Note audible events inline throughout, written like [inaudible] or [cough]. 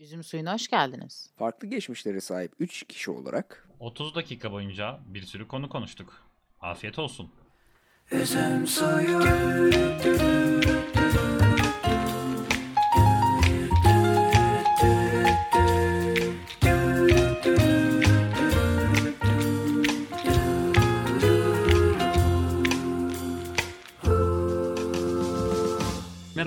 Üzüm suyuna hoş geldiniz. Farklı geçmişlere sahip 3 kişi olarak 30 dakika boyunca bir sürü konu konuştuk. Afiyet olsun. Üzüm suyu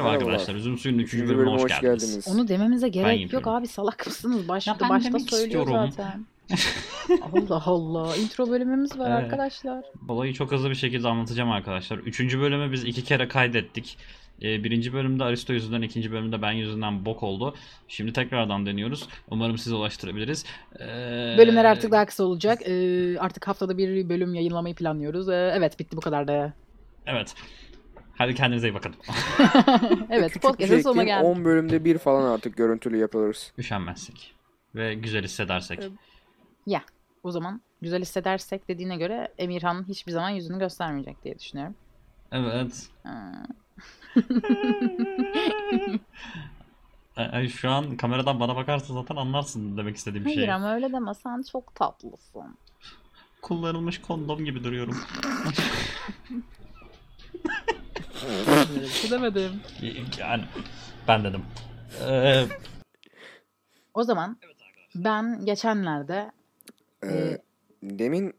Merhaba arkadaşlar. Üzüm Suyu'nun 3.3. bölümüne hoş, geldiniz. Onu dememize gerek yok yapıyorum. abi salak mısınız? Başta, Ya ben başta demek söylüyor istiyorum. zaten. [laughs] Allah Allah. Intro bölümümüz var Evet. arkadaşlar. Olayı çok hızlı bir şekilde anlatacağım arkadaşlar. 3. bölümü biz iki kere kaydettik. Ee, birinci bölümde Aristo yüzünden, ikinci bölümde ben yüzünden bok oldu. Şimdi tekrardan deniyoruz. Umarım size ulaştırabiliriz. Ee, Bölümler artık daha kısa olacak. Ee, artık haftada bir bölüm yayınlamayı planlıyoruz. Ee, evet bitti bu kadar da. Evet. Hadi kendinize iyi bakın. [laughs] evet podcast'ın sonuna geldik. 10 bölümde bir falan artık görüntülü yapılırız. Üşenmezsek. Ve güzel hissedersek. Evet. Ya o zaman güzel hissedersek dediğine göre Emirhan hiçbir zaman yüzünü göstermeyecek diye düşünüyorum. Evet. [laughs] Ha. Ay, Şu an kameradan bana bakarsın zaten anlarsın demek istediğim Hayır şey. ama öyle deme sen çok tatlısın. Kullanılmış kondom gibi duruyorum. [laughs] Öyle bir şey demedim. Yani ben dedim. Ee, O zaman ben geçenlerde Ee, Ee, demin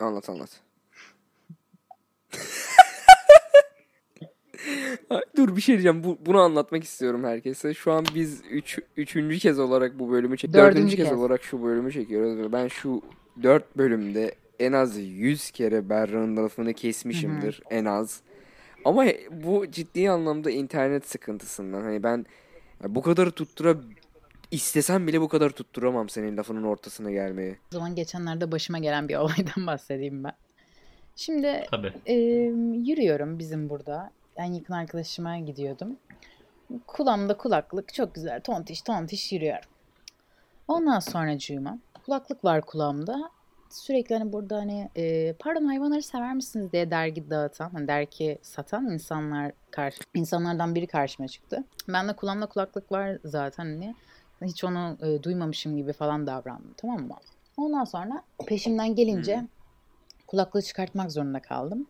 anlat anlat. [laughs] Dur bir şey diyeceğim. Bu, bunu anlatmak istiyorum herkese. Şu an biz üç, üçüncü kez olarak bu bölümü çek Dördüncü dördüncü kez kez. olarak şu bölümü çekiyoruz. Ve ben şu dört bölümde en az 100 kere Berra'nın lafını kesmişimdir. En az. Ama bu ciddi anlamda internet sıkıntısından. Hani ben bu kadar tuttura istesem bile bu kadar tutturamam senin lafının ortasına gelmeyi. o zaman geçenlerde başıma gelen bir [laughs] olaydan bahsedeyim ben. Şimdi tabii. e, yürüyorum bizim burada. En yakın arkadaşıma gidiyordum. Kulağımda kulaklık çok güzel tontiş tontiş yürüyorum. Ondan sonra kulaklık var kulağımda. Sürekli hani burada hani e, pardon hayvanları sever misiniz diye dergi dağıtan, hani dergi satan insanlar karşı insanlardan biri karşıma çıktı. Ben de kulağımda kulaklık var zaten hani hiç onu e, duymamışım gibi falan davrandım tamam mı? Ondan sonra peşimden gelince kulaklığı çıkartmak zorunda kaldım.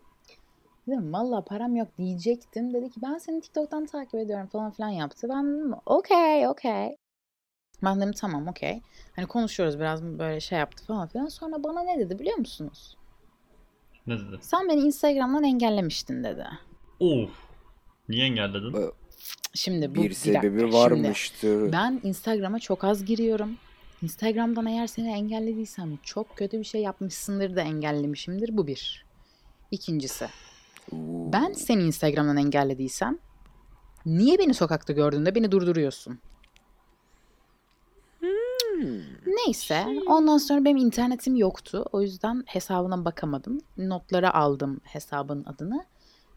Dedim valla param yok diyecektim. Dedi ki ben seni TikTok'tan takip ediyorum falan filan yaptı. Ben dedim okey okey. Ben dedim tamam okey. Hani konuşuyoruz biraz böyle şey yaptı falan filan. Sonra bana ne dedi biliyor musunuz? Ne dedi? Sen beni Instagram'dan engellemiştin dedi. Of. Niye engelledin? Şimdi bu Bir dakika, sebebi şimdi varmıştır. Ben Instagram'a çok az giriyorum. Instagram'dan eğer seni engellediysem çok kötü bir şey yapmışsındır da engellemişimdir. Bu bir. İkincisi. Oo. Ben seni Instagram'dan engellediysem niye beni sokakta gördüğünde beni durduruyorsun? Neyse ondan sonra benim internetim yoktu. O yüzden hesabına bakamadım. Notlara aldım hesabın adını.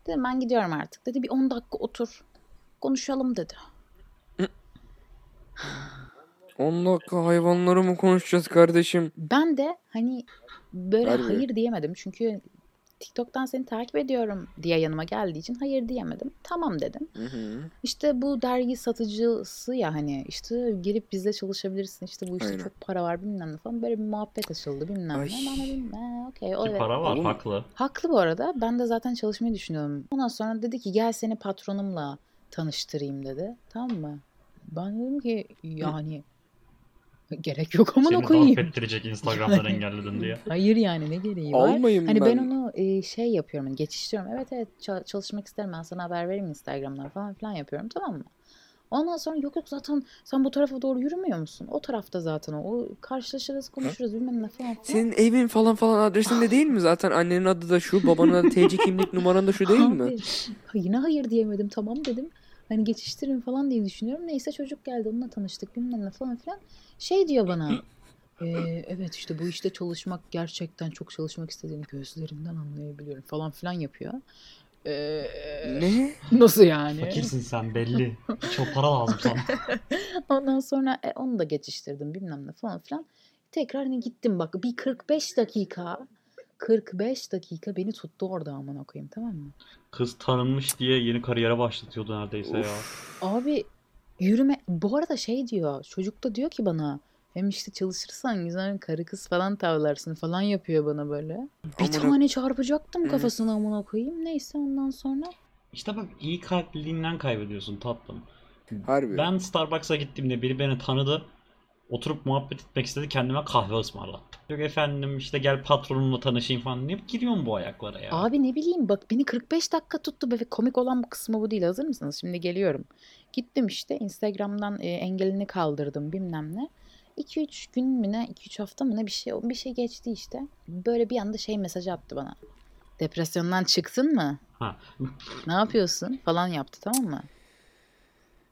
Dedim ben gidiyorum artık. Dedi bir 10 dakika otur. Konuşalım dedi. [sighs] 10 dakika hayvanları mı konuşacağız kardeşim? Ben de hani böyle Harbi. hayır diyemedim. Çünkü TikTok'tan seni takip ediyorum diye yanıma geldiği için hayır diyemedim. Tamam dedim. Hı hı. İşte bu dergi satıcısı ya hani işte gelip bizde çalışabilirsin. İşte bu işte Aynen. çok para var bilmem ne falan. Böyle bir muhabbet açıldı bilmem ne. Ben dedim "Ee, okey o evet. para var Oğlum. haklı. Haklı bu arada. Ben de zaten çalışmayı düşünüyorum. Ondan sonra dedi ki gel seni patronumla tanıştırayım dedi. Tamam mı? Ben dedim ki yani gerek yok amına Seni koyayım. affettirecek Instagram'dan engelledin diye. Hayır yani ne gereği var? Almayayım Hani ben, ben. onu e, şey yapıyorum, hani geçiştiriyorum. Evet evet ça- çalışmak isterim ben sana haber vereyim Instagram'dan falan filan yapıyorum tamam mı? Ondan sonra yok yok zaten sen bu tarafa doğru yürümüyor musun? O tarafta zaten o. O karşılaşırız konuşuruz bilmem ne falan filan. Senin evin falan falan adresinde değil mi zaten? Annenin adı da şu, babanın adı TC kimlik numaran da şu değil mi? Abi, ha, yine hayır diyemedim tamam dedim. Hani geçiştirin falan diye düşünüyorum. Neyse çocuk geldi onunla tanıştık bilmem ne falan filan. Şey diyor bana. [clears throat] "Ee, evet işte bu işte çalışmak gerçekten çok çalışmak istediğini gözlerinden anlayabiliyorum falan filan yapıyor. Ee, Ne? [laughs] Nasıl yani? Fakirsin sen belli. [laughs] Çok para lazım sana. [laughs] Ondan sonra e, onu da geçiştirdim bilmem ne falan filan. Tekrar hani gittim bak bir 45 dakika 45 dakika beni tuttu orada aman koyayım tamam mı? Kız tanınmış diye yeni kariyere başlatıyordu neredeyse ya. Abi Yürüme. Bu arada şey diyor. Çocuk da diyor ki bana. Hem işte çalışırsan güzel karı kız falan tavlarsın falan yapıyor bana böyle. Bir Amına- tane çarpacaktım Hı. kafasına amına koyayım. Neyse ondan sonra. İşte bak iyi kalpliliğinden kaybediyorsun tatlım. Harbi. Ben Starbucks'a gittiğimde biri beni tanıdı. Oturup muhabbet etmek istedi. Kendime kahve ısmarlattı. Yok efendim işte gel patronumla tanışayım falan. Ne giriyorsun bu ayaklara ya? Abi ne bileyim bak beni 45 dakika tuttu ve komik olan bu kısmı bu değil. Hazır mısınız? Şimdi geliyorum. Gittim işte Instagram'dan e, engelini kaldırdım bilmem ne. 2-3 gün mü ne 2-3 hafta mı ne bir şey bir şey geçti işte. Böyle bir anda şey mesajı attı bana. Depresyondan çıktın mı? Ha. [laughs] Ne yapıyorsun? Falan yaptı tamam mı?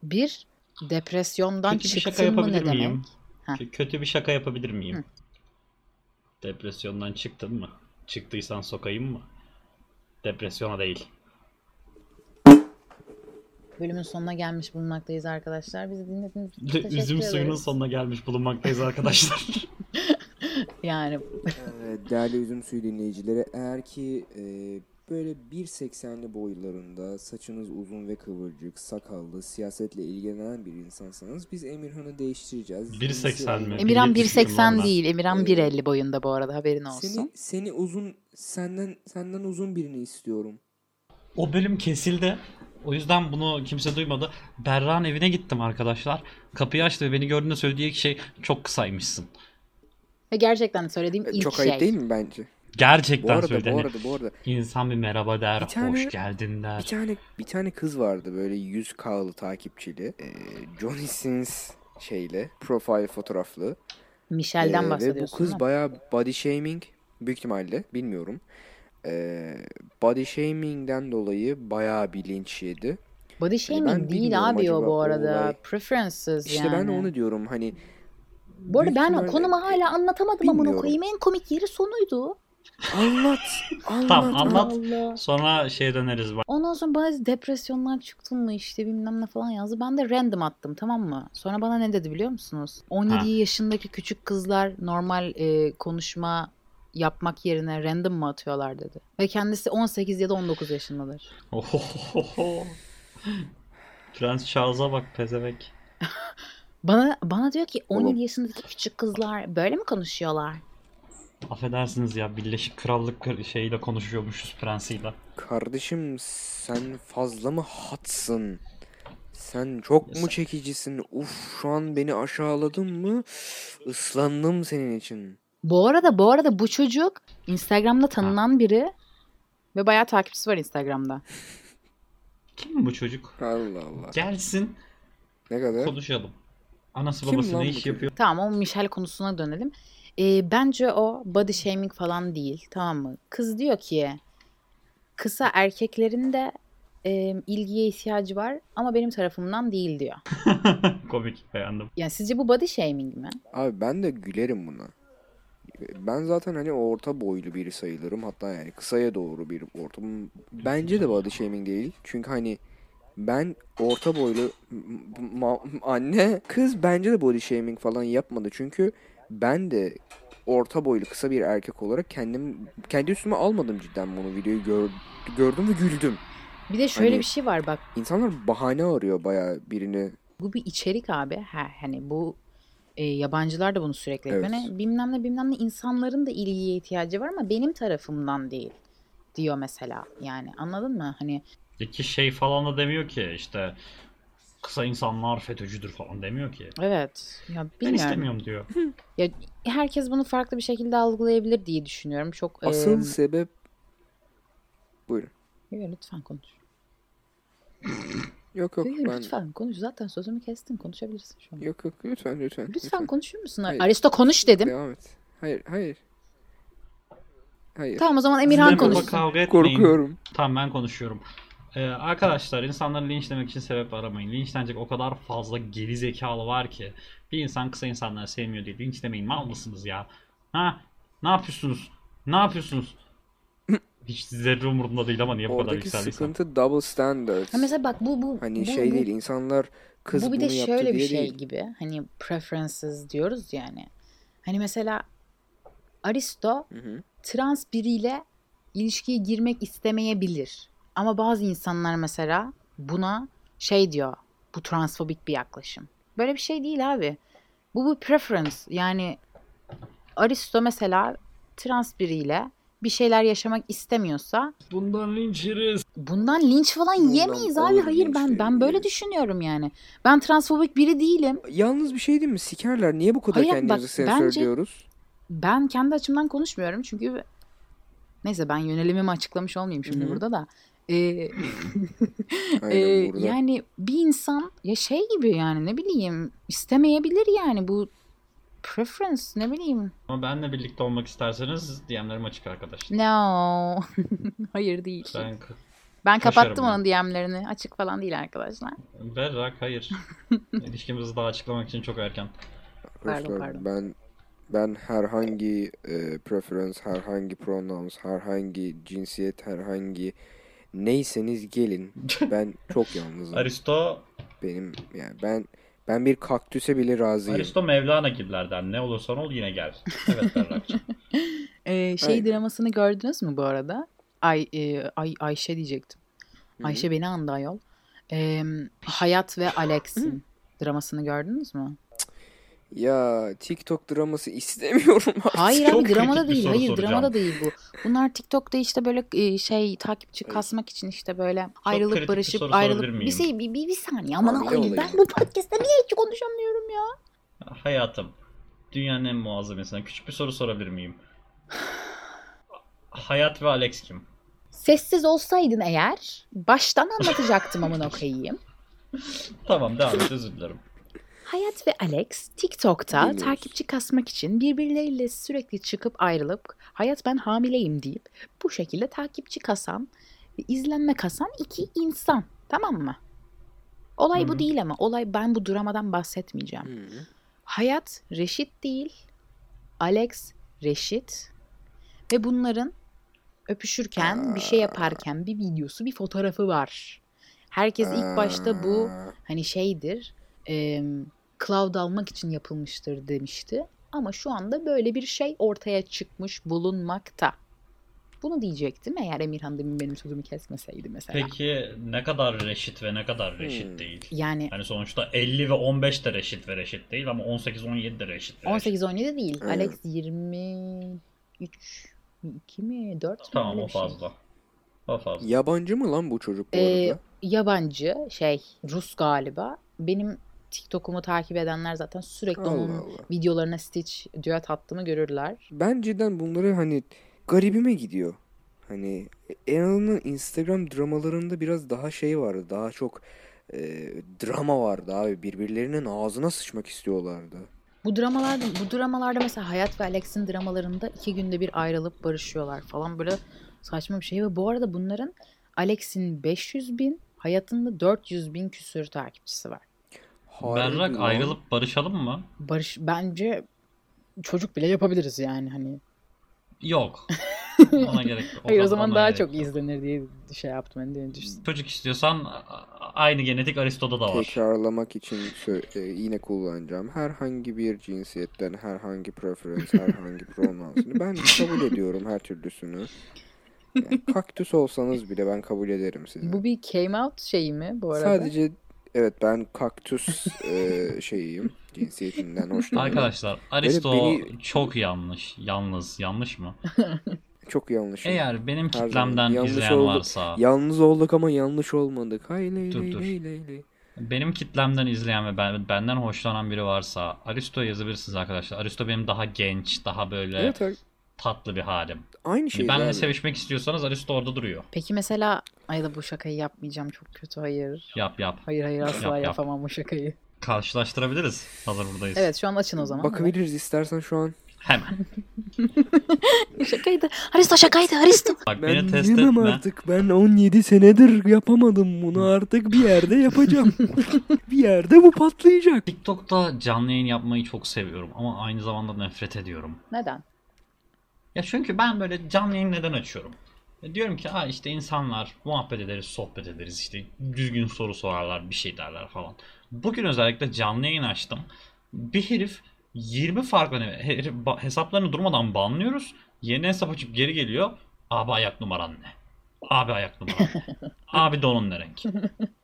Bir depresyondan Kötü bir şaka çıktın mı ne yapabilir demek? miyim? Ha. Kö- Kötü bir şaka yapabilir miyim? Hı. Depresyondan çıktın mı? Çıktıysan sokayım mı? Depresyona değil. Bölümün sonuna gelmiş bulunmaktayız arkadaşlar. Bizi dinlediğiniz için teşekkür Üzüm suyunun ederiz. sonuna gelmiş bulunmaktayız arkadaşlar. [laughs] [laughs] Yani Ee, Değerli üzüm suyu dinleyicileri eğer ki e, böyle 1.80'li boylarında saçınız uzun ve kıvırcık, sakallı, siyasetle ilgilenen bir insansanız biz Emirhan'ı değiştireceğiz. 1.80 mi? Emirhan 1.70'yim lan 1.80 ben. değil. Emirhan Evet. 1.50 boyunda bu arada haberin olsun. Seni seni uzun senden senden uzun birini istiyorum. O bölüm kesildi. O yüzden bunu kimse duymadı. Berra'nın evine gittim arkadaşlar. Kapıyı açtı ve beni gördüğünde söylediği şey çok kısaymışsın. Ve gerçekten söylediğim ilk Çok şey. ayıp değil mi bence? Bu Gerçekten arada söyledi. bu Hani arada bu arada İnsan bir merhaba der, Bir tane- hoş geldin bir der. tane bir tane kız vardı böyle 100k'lı takipçili. Ee, Johnny Sins şeyle profil fotoğraflı. Michelle'den Ee, bahsediyorsun. Ve bu kız mi? bayağı body shaming büyük ihtimalle bilmiyorum. Ee, body shaming'den dolayı bayağı bir linç yedi. Body shaming ben değil abi o bu arada. olay- Preferences İşte yani. ben de onu diyorum hani Bu arada ben konumu hala anlatamadım amına Bilmiyorum. koyayım. En komik yeri sonuydu. Anlat anlat. Tamam, anlat. Allah. Sonra şeye döneriz bak. Ondan sonra bana depresyondan çıktın mı işte bilmem ne falan yazdı. Ben de random attım tamam mı? Sonra bana ne dedi biliyor musunuz? 17 Ha. yaşındaki küçük kızlar normal e, konuşma yapmak yerine random mı atıyorlar dedi. Ve kendisi 18 ya da 19 yaşındadır. Ohohoho. [laughs] Prens Charles'a bak pezevenk. Bana bana diyor ki 17 Oğlum. yaşındaki küçük kızlar böyle mi konuşuyorlar? Affedersiniz ya Birleşik Krallık şeyiyle konuşuyormuşuz prensiyle. Kardeşim sen fazla mı hatsın? Sen çok mu çekicisin? Uf şu an beni aşağıladın mı? Islandım senin için. Bu arada bu arada bu çocuk Instagram'da tanınan biri ve bayağı takipçisi var Instagram'da. [laughs] Kim bu çocuk? Allah Allah. Gelsin Ne kadar? konuşalım. Anası Kim babası ne iş yapıyor? Tamam o Michelle konusuna dönelim. Ee, bence o body shaming falan değil tamam mı? Kız diyor ki kısa erkeklerin de e, ilgiye ihtiyacı var ama benim tarafımdan değil diyor. [laughs] Komik beğendim. Yani sizce bu body shaming mi? Abi ben de gülerim buna. Ben zaten hani orta boylu biri sayılırım. Hatta yani kısaya doğru bir orta. Bence de body shaming değil. Çünkü hani ben orta boylu anne kız bence de body shaming falan yapmadı. Çünkü ben de orta boylu kısa bir erkek olarak kendim kendi üstüme almadım cidden bunu videoyu gör- gördüm ve güldüm. Bir de şöyle Hani- bir şey var bak İnsanlar bahane arıyor bayağı birini. bu bir içerik abi. Ha, hani bu e, yabancılar da bunu sürekli Evet. Hani bilmem ne bilmem ne insanların da ilgiye ihtiyacı var ama benim tarafımdan değil diyor mesela. Yani anladın mı? Hani İki şey falan da demiyor ki işte kısa insanlar FETÖ'cüdür falan demiyor ki. evet ya Ben bilmiyorum. istemiyorum diyor. Ya herkes bunu farklı bir şekilde algılayabilir diye düşünüyorum. Çok Asıl e, sebep buyurun. Yo, lütfen konuş. Yok yok Yo, yo, ben lütfen konuş. Zaten sözümü kestin. Konuşabilirsin şu an. yok yok lütfen lütfen. Lütfen konuşur musun? Hayır. Aristo konuş dedim. Devam et. Hayır, hayır. Hayır. Tamam o zaman Emirhan konuşsun. kavga etmeyin. Korkuyorum. Tamam ben konuşuyorum. Ee, arkadaşlar insanları linçlemek için sebep aramayın. Linçlenecek o kadar fazla geri zekalı var ki. Bir insan kısa insanları sevmiyor diye linçlemeyin. Mal mısınız ya? Ha? Ne yapıyorsunuz? Ne yapıyorsunuz? [laughs] Hiç zerre umurumda değil ama niye bu kadar Oradaki yükseldiysem. sıkıntı double standards. Ha mesela bak bu bu Hani bu, şey bu, değil insanlar kız bu bir bunu de yaptı şöyle bir diye şey değil. gibi. Hani preferences diyoruz yani. Hani mesela Aristo Hı hı. trans biriyle ilişkiye girmek istemeyebilir. Ama bazı insanlar mesela buna şey diyor. bu transfobik bir yaklaşım. Böyle bir şey değil abi. Bu bir preference. Yani Aristo mesela trans biriyle bir şeyler yaşamak istemiyorsa Bundan linç yeriz. bundan linç falan Bundan yemeyiz abi. Hayır ben ben böyle düşünüyorum yani. Ben transfobik biri değilim. Yalnız bir şey değil mi? Sikerler. Niye bu kadar Hayır, kendimizi bak, sensör bence- diyoruz? Ben kendi açımdan konuşmuyorum çünkü neyse ben yönelimimi açıklamış olmayayım şimdi Hı hı. burada da. Ee, [laughs] Aynen burada. yani bir insan ya şey gibi yani ne bileyim istemeyebilir yani bu preference ne bileyim. Ama benle birlikte olmak isterseniz DM'lerim açık arkadaşlar. No. [laughs] Hayır değil. Ben Ben kapattım ya. onun DM'lerini. Açık falan değil arkadaşlar. berrak hayır. [laughs] İlişkimizi daha açıklamak için çok erken. Arkadaşlar pardon. ben ben herhangi e, preference, herhangi pronouns, herhangi cinsiyet, herhangi neyseniz gelin. [laughs] Ben çok yalnızım. Aristo, Benim yani ben ben bir kaktüse bile razıyım. Aristo Mevlana gibilerden. Ne olursan ol yine gel. Evet berrakçım. [laughs] Ee, şey Aynen. dramasını gördünüz mü bu arada? Ay, e, Ay Ayşe diyecektim. Hı. Ayşe beni andı ayol. Ee, Hayat ve Alex'in [clears throat] dramasını gördünüz mü? Ya TikTok draması istemiyorum artık. Hayır Çok abi dramada bir değil. Hayır soracağım. dramada değil bu. Bunlar TikTok'ta işte böyle e, şey takipçi kasmak için işte böyle ayrılıp bir barışıp sorabilir ayrılıp bir, şey, bir, bir, bir saniye aman koyayım. Ben bu podcast'te niye hiç konuşamıyorum ya? Hayatım, dünyanın en muazzam insanı. Küçük bir soru sorabilir miyim? [sighs] Hayat ve Alex kim? Sessiz olsaydın eğer baştan anlatacaktım amına koyayım. [laughs] Tamam devam et özür dilerim. Hayat ve Alex TikTok'ta Dinliyoruz. takipçi kasmak için birbirleriyle sürekli çıkıp ayrılıp Hayat ben hamileyim deyip bu şekilde takipçi kasan, izlenme kasan iki insan. Tamam mı? Olay Hı bu değil ama olay ben bu dramadan bahsetmeyeceğim. Hı. Hayat Reşit değil, Alex Reşit ve bunların öpüşürken bir şey yaparken bir videosu bir fotoğrafı var. Herkes ilk başta bu Aa, hani şeydir e, cloud almak için yapılmıştır demişti. Ama şu anda böyle bir şey ortaya çıkmış bulunmakta. Bunu diyecektim eğer Emirhan demin benim sözümü kesmeseydi mesela. Peki ne kadar reşit ve ne kadar reşit Hmm. değil? Yani Yani sonuçta 50 ve 15 de reşit ve reşit değil ama 18-17 de reşit ve reşit. 18-17 değil. Evet. Alex 23 2 mi 4 mi? Tamam o şey. fazla. O fazla. yabancı mı lan bu çocuk bu Ee, arada? yabancı şey Rus galiba. Benim TikTok'umu takip edenler zaten sürekli Allah onun Allah. videolarına stitch düet attığımı görürler. Ben cidden bunları hani garibime gidiyor. Hani azından Instagram dramalarında biraz daha şey vardı. Daha çok e, drama vardı abi. Birbirlerinin ağzına sıçmak istiyorlardı. Bu dramalarda, bu dramalarda mesela Hayat ve Alex'in dramalarında iki günde bir ayrılıp barışıyorlar falan böyle saçma bir şey. Ve bu arada bunların Alex'in 500 bin, Hayat'ın da 400 bin küsür takipçisi var. Harbi Berrak lan. ayrılıp barışalım mı? Barış bence çocuk bile yapabiliriz yani hani. Yok. [laughs] Ona gerek yok. Hayır o zaman daha gerek çok yok. izlenir diye şey yaptım. Ben de düşün. Çocuk istiyorsan aynı genetik Aristo'da da var. Tekrarlamak için e, yine kullanacağım. Herhangi bir cinsiyetten herhangi preference, herhangi pronouns'ını ben kabul ediyorum her türlüsünü. Yani kaktüs olsanız bile ben kabul ederim sizi. Bu bir came out şeyi mi bu arada? Sadece evet ben kaktüs e, şeyiyim. Cinsiyetinden hoşlanıyorum. Arkadaşlar Aristo beni- çok yanlış. Yalnız. Yanlış mı? [laughs] Çok yanlış. Eğer benim Her kitlemden yanlış izleyen oldu. varsa Yalnız olduk ama yanlış olmadık. Hay ley Dur, ley dur. ley ley ley. benim kitlemden izleyen ve ben, benden hoşlanan biri varsa Aristo yazabilirsiniz arkadaşlar. Aristo benim daha genç, daha böyle Evet tatlı bir halim. Aynı şey. benle abi. sevişmek istiyorsanız Aristo orada duruyor. Peki mesela ay da bu şakayı yapmayacağım çok kötü hayır. Yap yap. Hayır hayır asla Yap, yap. yapamam bu şakayı. Karşılaştırabiliriz. Hazır buradayız. Evet şu an açın o zaman. Bakabiliriz istersen şu an. Hemen. [laughs] Şakaydı. Aristo şakaydı Aristo. Bak Ben beni test etme. artık. Ben 17 senedir yapamadım bunu. Artık bir yerde yapacağım. [laughs] bir yerde bu patlayacak. TikTok'ta canlı yayın yapmayı çok seviyorum ama aynı zamanda nefret ediyorum. Neden? Ya çünkü ben böyle canlı yayın neden açıyorum? Ya diyorum ki ha işte insanlar muhabbet ederiz, sohbet ederiz işte düzgün soru sorarlar, bir şey derler falan. Bugün özellikle canlı yayın açtım. Bir herif 20 farklı hani herif, hesaplarını durmadan banlıyoruz. Yeni hesap açıp geri geliyor. Abi ayak numaran ne? Abi ayak numara. [laughs] Abi donun ne renk?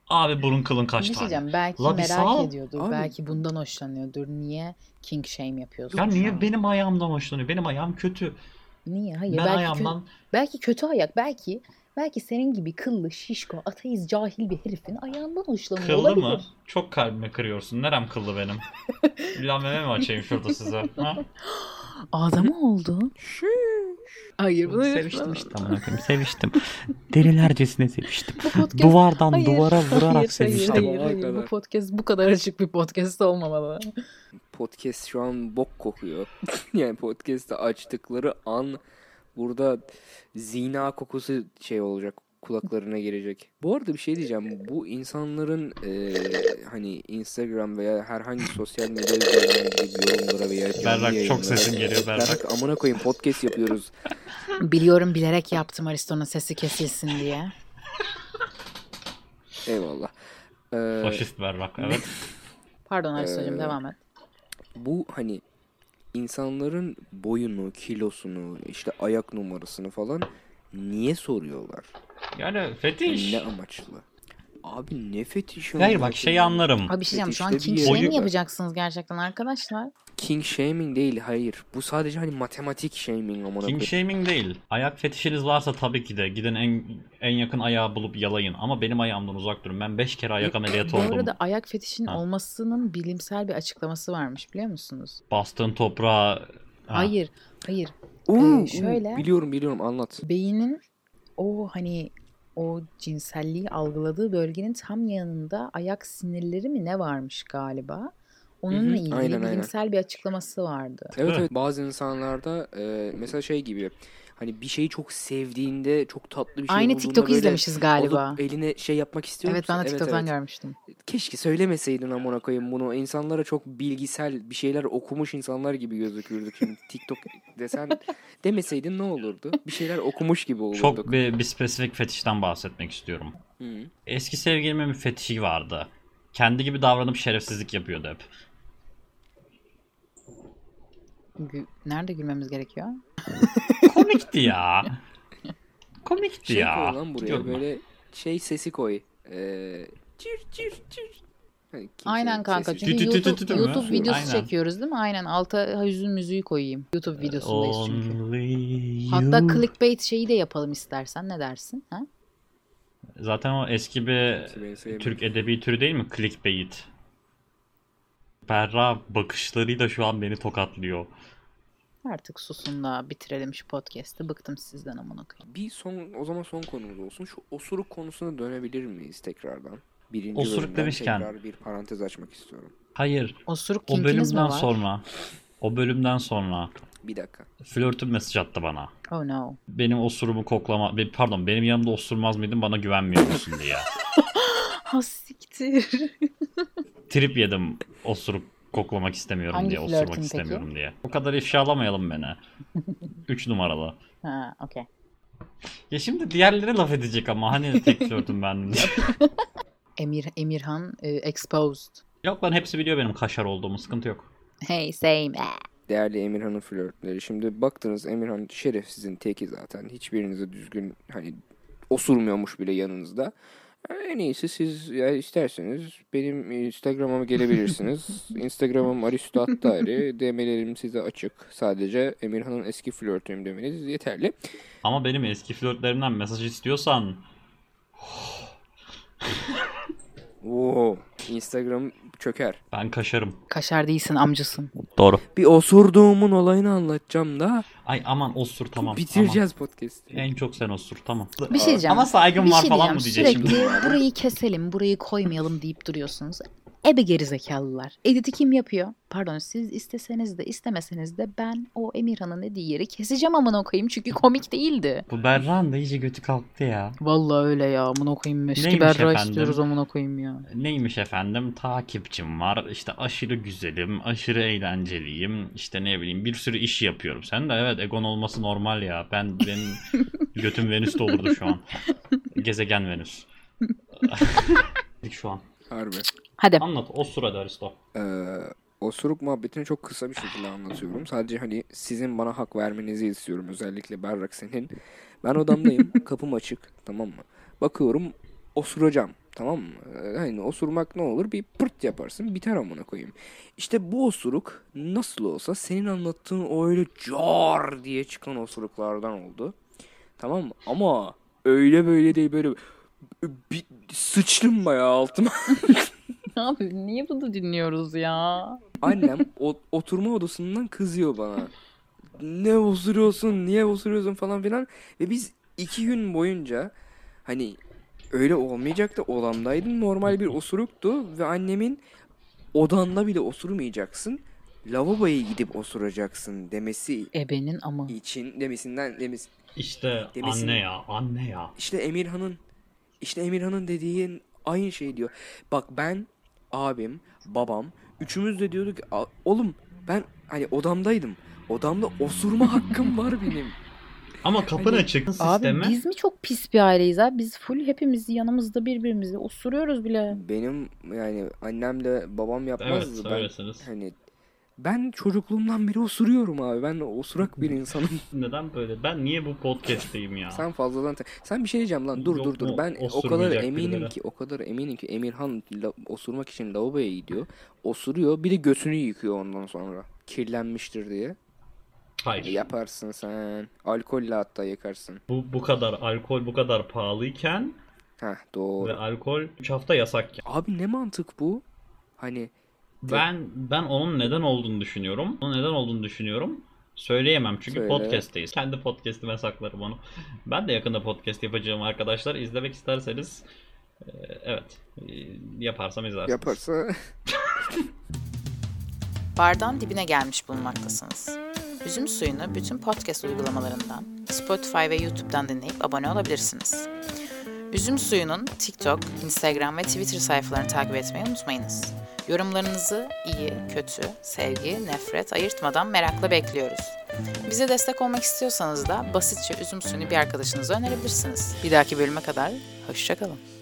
Abi burun kılın kaç şey tane? diyeceğim. Belki La merak sağ ediyordur. Abi. Belki bundan hoşlanıyordur. Niye king shame yapıyorsun? Ya niye an? benim ayağımdan hoşlanıyor? Benim ayağım kötü. Niye? Hayır. ben belki, kö- ayağımdan belki kötü ayak. Belki belki senin gibi kıllı, şişko, ateist, cahil bir herifin ayağından hoşlanıyor kıllı olabilir. mı? Çok kalbime kırıyorsun. Nerem kıllı benim? [laughs] İlla meme mi açayım şurada size? Ha? [gasps] Adam oldu. Hayır bunu Seviştim işte amına koyayım. Seviştim. Delilercesine seviştim. [laughs] Podcast Duvardan Hayır, duvara vurarak hayır, seviştim. Hayır, hayır, hayır. Bu podcast bu kadar açık bir podcast olmamalı. Podcast şu an bok kokuyor. [laughs] yani podcast'ı açtıkları an burada zina kokusu şey olacak kulaklarına gelecek. Bu arada bir şey diyeceğim. Bu insanların eee, hani Instagram veya herhangi sosyal medya üzerinden gidip yorumlara veya Berrak, çok sesin geliyor, Berrak. Berrak amına koyayım podcast yapıyoruz. Biliyorum bilerek yaptım Aristo'nun sesi kesilsin diye. Eyvallah. Eee, Faşist ver bak evet. Pardon Aristo'cum Ee, devam et. Bu hani insanların boyunu, kilosunu, işte ayak numarasını falan niye soruyorlar? Yani fetiş. Ne amaçlı? Abi ne fetişi? Hayır bak şeyi koyayım? anlarım. Abi bir şey diyeceğim şu an fetişte king bir shaming boyu- yapacaksınız gerçekten arkadaşlar. King shaming değil hayır. Bu sadece hani matematik shaming amına King koyayım. shaming değil. Ayak fetişiniz varsa tabii ki de gidin en en yakın ayağı bulup yalayın. Ama benim ayağımdan uzak durun. Ben 5 kere ayak ameliyatı Bu oldum. arada ayak fetişinin Ha. olmasının bilimsel bir açıklaması varmış biliyor musunuz? Bastığın toprağa... Ha. Hayır, hayır. Oo, Ee, şöyle- oo, biliyorum biliyorum anlat. Beynin o hani o cinselliği algıladığı bölgenin tam yanında ayak sinirleri mi ne varmış galiba? Onunla ilgili aynen, aynen. bilimsel bir açıklaması vardı. Evet Evet. evet bazı insanlarda e, mesela şey gibi hani bir şeyi çok sevdiğinde çok tatlı bir şey Aynı bulduğunda TikTok böyle izlemişiz galiba. eline şey yapmak istiyor Evet musun? ben de TikTok'tan evet. görmüştüm. Keşke söylemeseydin amına koyayım bunu. İnsanlara çok bilgisel bir şeyler okumuş insanlar gibi gözükürdük. Şimdi [laughs] TikTok desen demeseydin ne olurdu? Bir şeyler okumuş gibi olurduk. Çok bir, bir spesifik fetişten bahsetmek istiyorum. Hı. Eski sevgilimin bir fetişi vardı. Kendi gibi davranıp şerefsizlik yapıyordu hep. Gü- Nerede gülmemiz gerekiyor? [laughs] Komikti ya. Komikti Şey ya. lan buraya Gidiyorum ben. böyle şey sesi koy. Ee, cir cir cir. Hani Aynen kanka sesi- çünkü YouTube, mü? YouTube videosu Aynen. çekiyoruz değil mi? Aynen alta hüzün müziği koyayım. YouTube videosundayız çünkü. Only Hatta you. clickbait şeyi de yapalım istersen ne dersin? Ha? Zaten o eski bir. Türk edebi türü değil mi? Clickbait. Berra bakışlarıyla şu an beni tokatlıyor. Artık susun da bitirelim şu podcast'ı. Bıktım sizden amına koyayım. Bir son o zaman son konumuz olsun. Şu osuruk konusuna dönebilir miyiz tekrardan? Birinci Osuruk demişken. tekrar bir parantez açmak istiyorum. Hayır. Osuruk O bölümden sonra o bölümden sonra Bir dakika. flörtüm mesaj attı bana. Oh no. Benim osurumu koklama pardon benim yanımda osurmaz mıydın bana güvenmiyor musun diye. [laughs] Ha siktir. Trip yedim osuruk koklamak istemiyorum Hangi diye, flörtün osurmak peki? istemiyorum diye. O kadar ifşalamayalım beni. [laughs] 3 numaralı. ha okey. Ya şimdi diğerleri laf edecek ama hani tek flörtüm diye. [laughs] Emir, Emirhan e, exposed. Yok lan hepsi biliyor benim kaşar olduğumu sıkıntı yok. Hey same. Eh. Değerli Emirhan'ın flörtleri. Şimdi baktınız Emirhan şerefsizin teki zaten. Hiçbirinize düzgün hani osurmuyormuş bile yanınızda. En iyisi siz ya isterseniz benim Instagram'ıma gelebilirsiniz. [laughs] Instagram'ım Aristo Attari. DM'lerim size açık. Sadece Emirhan'ın eski flörtüyüm demeniz yeterli. Ama benim eski flörtlerimden mesaj istiyorsan [laughs] Oo, Instagram çöker. ben kaşarım. Kaşar değilsin amcasın. Doğru. Bir osurduğumun olayını anlatacağım da Ay aman osur tamam. bitireceğiz podcast'i. Tamam. En çok sen osur tamam. Bir şey diyeceğim. Ama saygım bir var şey falan mı diyeceğim. Sürekli şimdi. burayı keselim, burayı koymayalım deyip duruyorsunuz. Ebe gerizekalılar. Edit'i kim yapıyor? Pardon siz isteseniz de istemeseniz de ben o Emirhan'ın dediği yeri keseceğim amına koyayım çünkü komik değildi. Bu Berran da iyice götü kalktı ya. Vallahi öyle ya amına koyayım. Eski Neymiş berra efendim? istiyoruz amına koyayım ya. Neymiş efendim takipçim var işte aşırı güzelim aşırı eğlenceliyim işte ne bileyim bir sürü iş yapıyorum. Sen de evet egon olması normal ya ben benim [laughs] götüm Venüs'te olurdu şu an. Gezegen Venüs. [laughs] [laughs] şu an. Harbi. Hadi. Anlat o sırada Aristo. Ee, osuruk muhabbetini çok kısa bir şekilde anlatıyorum. Sadece hani sizin bana hak vermenizi istiyorum. Özellikle Berrak senin. Ben odamdayım. [laughs] kapım açık. Tamam mı? Bakıyorum osuracağım. Tamam mı? Ee, Hani osurmak ne olur? Bir pırt yaparsın. Biter amına koyayım. İşte bu osuruk nasıl olsa senin anlattığın o öyle car diye çıkan osuruklardan oldu. Tamam mı? Ama öyle böyle değil böyle bir sıçtım bayağı altıma. [laughs] [laughs] Abi niye bunu dinliyoruz ya? Annem o, oturma odasından kızıyor bana. Ne osuruyorsun, niye osuruyorsun falan filan. Ve biz iki gün boyunca hani öyle olmayacaktı. Odamdaydın normal bir osuruktu. Ve annemin odanda bile osurmayacaksın. Lavaboya gidip osuracaksın demesi Ebenin ama. için demesinden demesi. İşte Demesin- anne ya anne ya. İşte Emirhan'ın işte Emirhan'ın dediğin aynı şey diyor. Bak ben, abim, babam üçümüz de diyorduk ki, "A- oğlum ben hani odamdaydım. Odamda osurma [laughs] hakkım var benim. Ama kapın Hani- açık Abi sistemi. biz mi çok pis bir aileyiz abi? Biz full hepimiz yanımızda birbirimizi osuruyoruz bile. Benim yani annemle babam yapmazdı. Evet ben öylesiniz. hani ben çocukluğumdan beri osuruyorum abi. Ben osurak bir [laughs] insanım. Neden böyle? Ben niye bu podcast'teyim ya? Sen fazladan te- sen bir şey diyeceğim lan. Dur Yok dur dur. mu Ben o kadar osurmayacak eminim birileri? ki o kadar eminim ki Emirhan la- osurmak için lavaboya gidiyor. Osuruyor. Bir de götünü yıkıyor ondan sonra. Kirlenmiştir diye. Hayır. Yaparsın sen. Alkolle hatta yakarsın. Bu bu kadar alkol bu kadar pahalıyken Heh doğru. ve alkol 3 hafta yasakken. Abi ne mantık bu? Hani Ben ben onun neden olduğunu düşünüyorum. Onun neden olduğunu düşünüyorum. Söyleyemem çünkü Söyle. podcast'teyiz. Kendi podcast'ime saklarım onu. Ben de yakında podcast yapacağım arkadaşlar. İzlemek isterseniz e, evet e, yaparsam izlersiniz. yaparsa [laughs] Bardağın dibine gelmiş bulunmaktasınız. Üzüm suyunu bütün podcast uygulamalarından, Spotify ve YouTube'dan dinleyip abone olabilirsiniz. Üzüm suyunun TikTok, Instagram ve Twitter sayfalarını takip etmeyi unutmayınız. Yorumlarınızı iyi, kötü, sevgi, nefret ayırtmadan merakla bekliyoruz. Bize destek olmak istiyorsanız da basitçe üzüm suyunu bir arkadaşınıza önerebilirsiniz. Bir dahaki bölüme kadar hoşçakalın.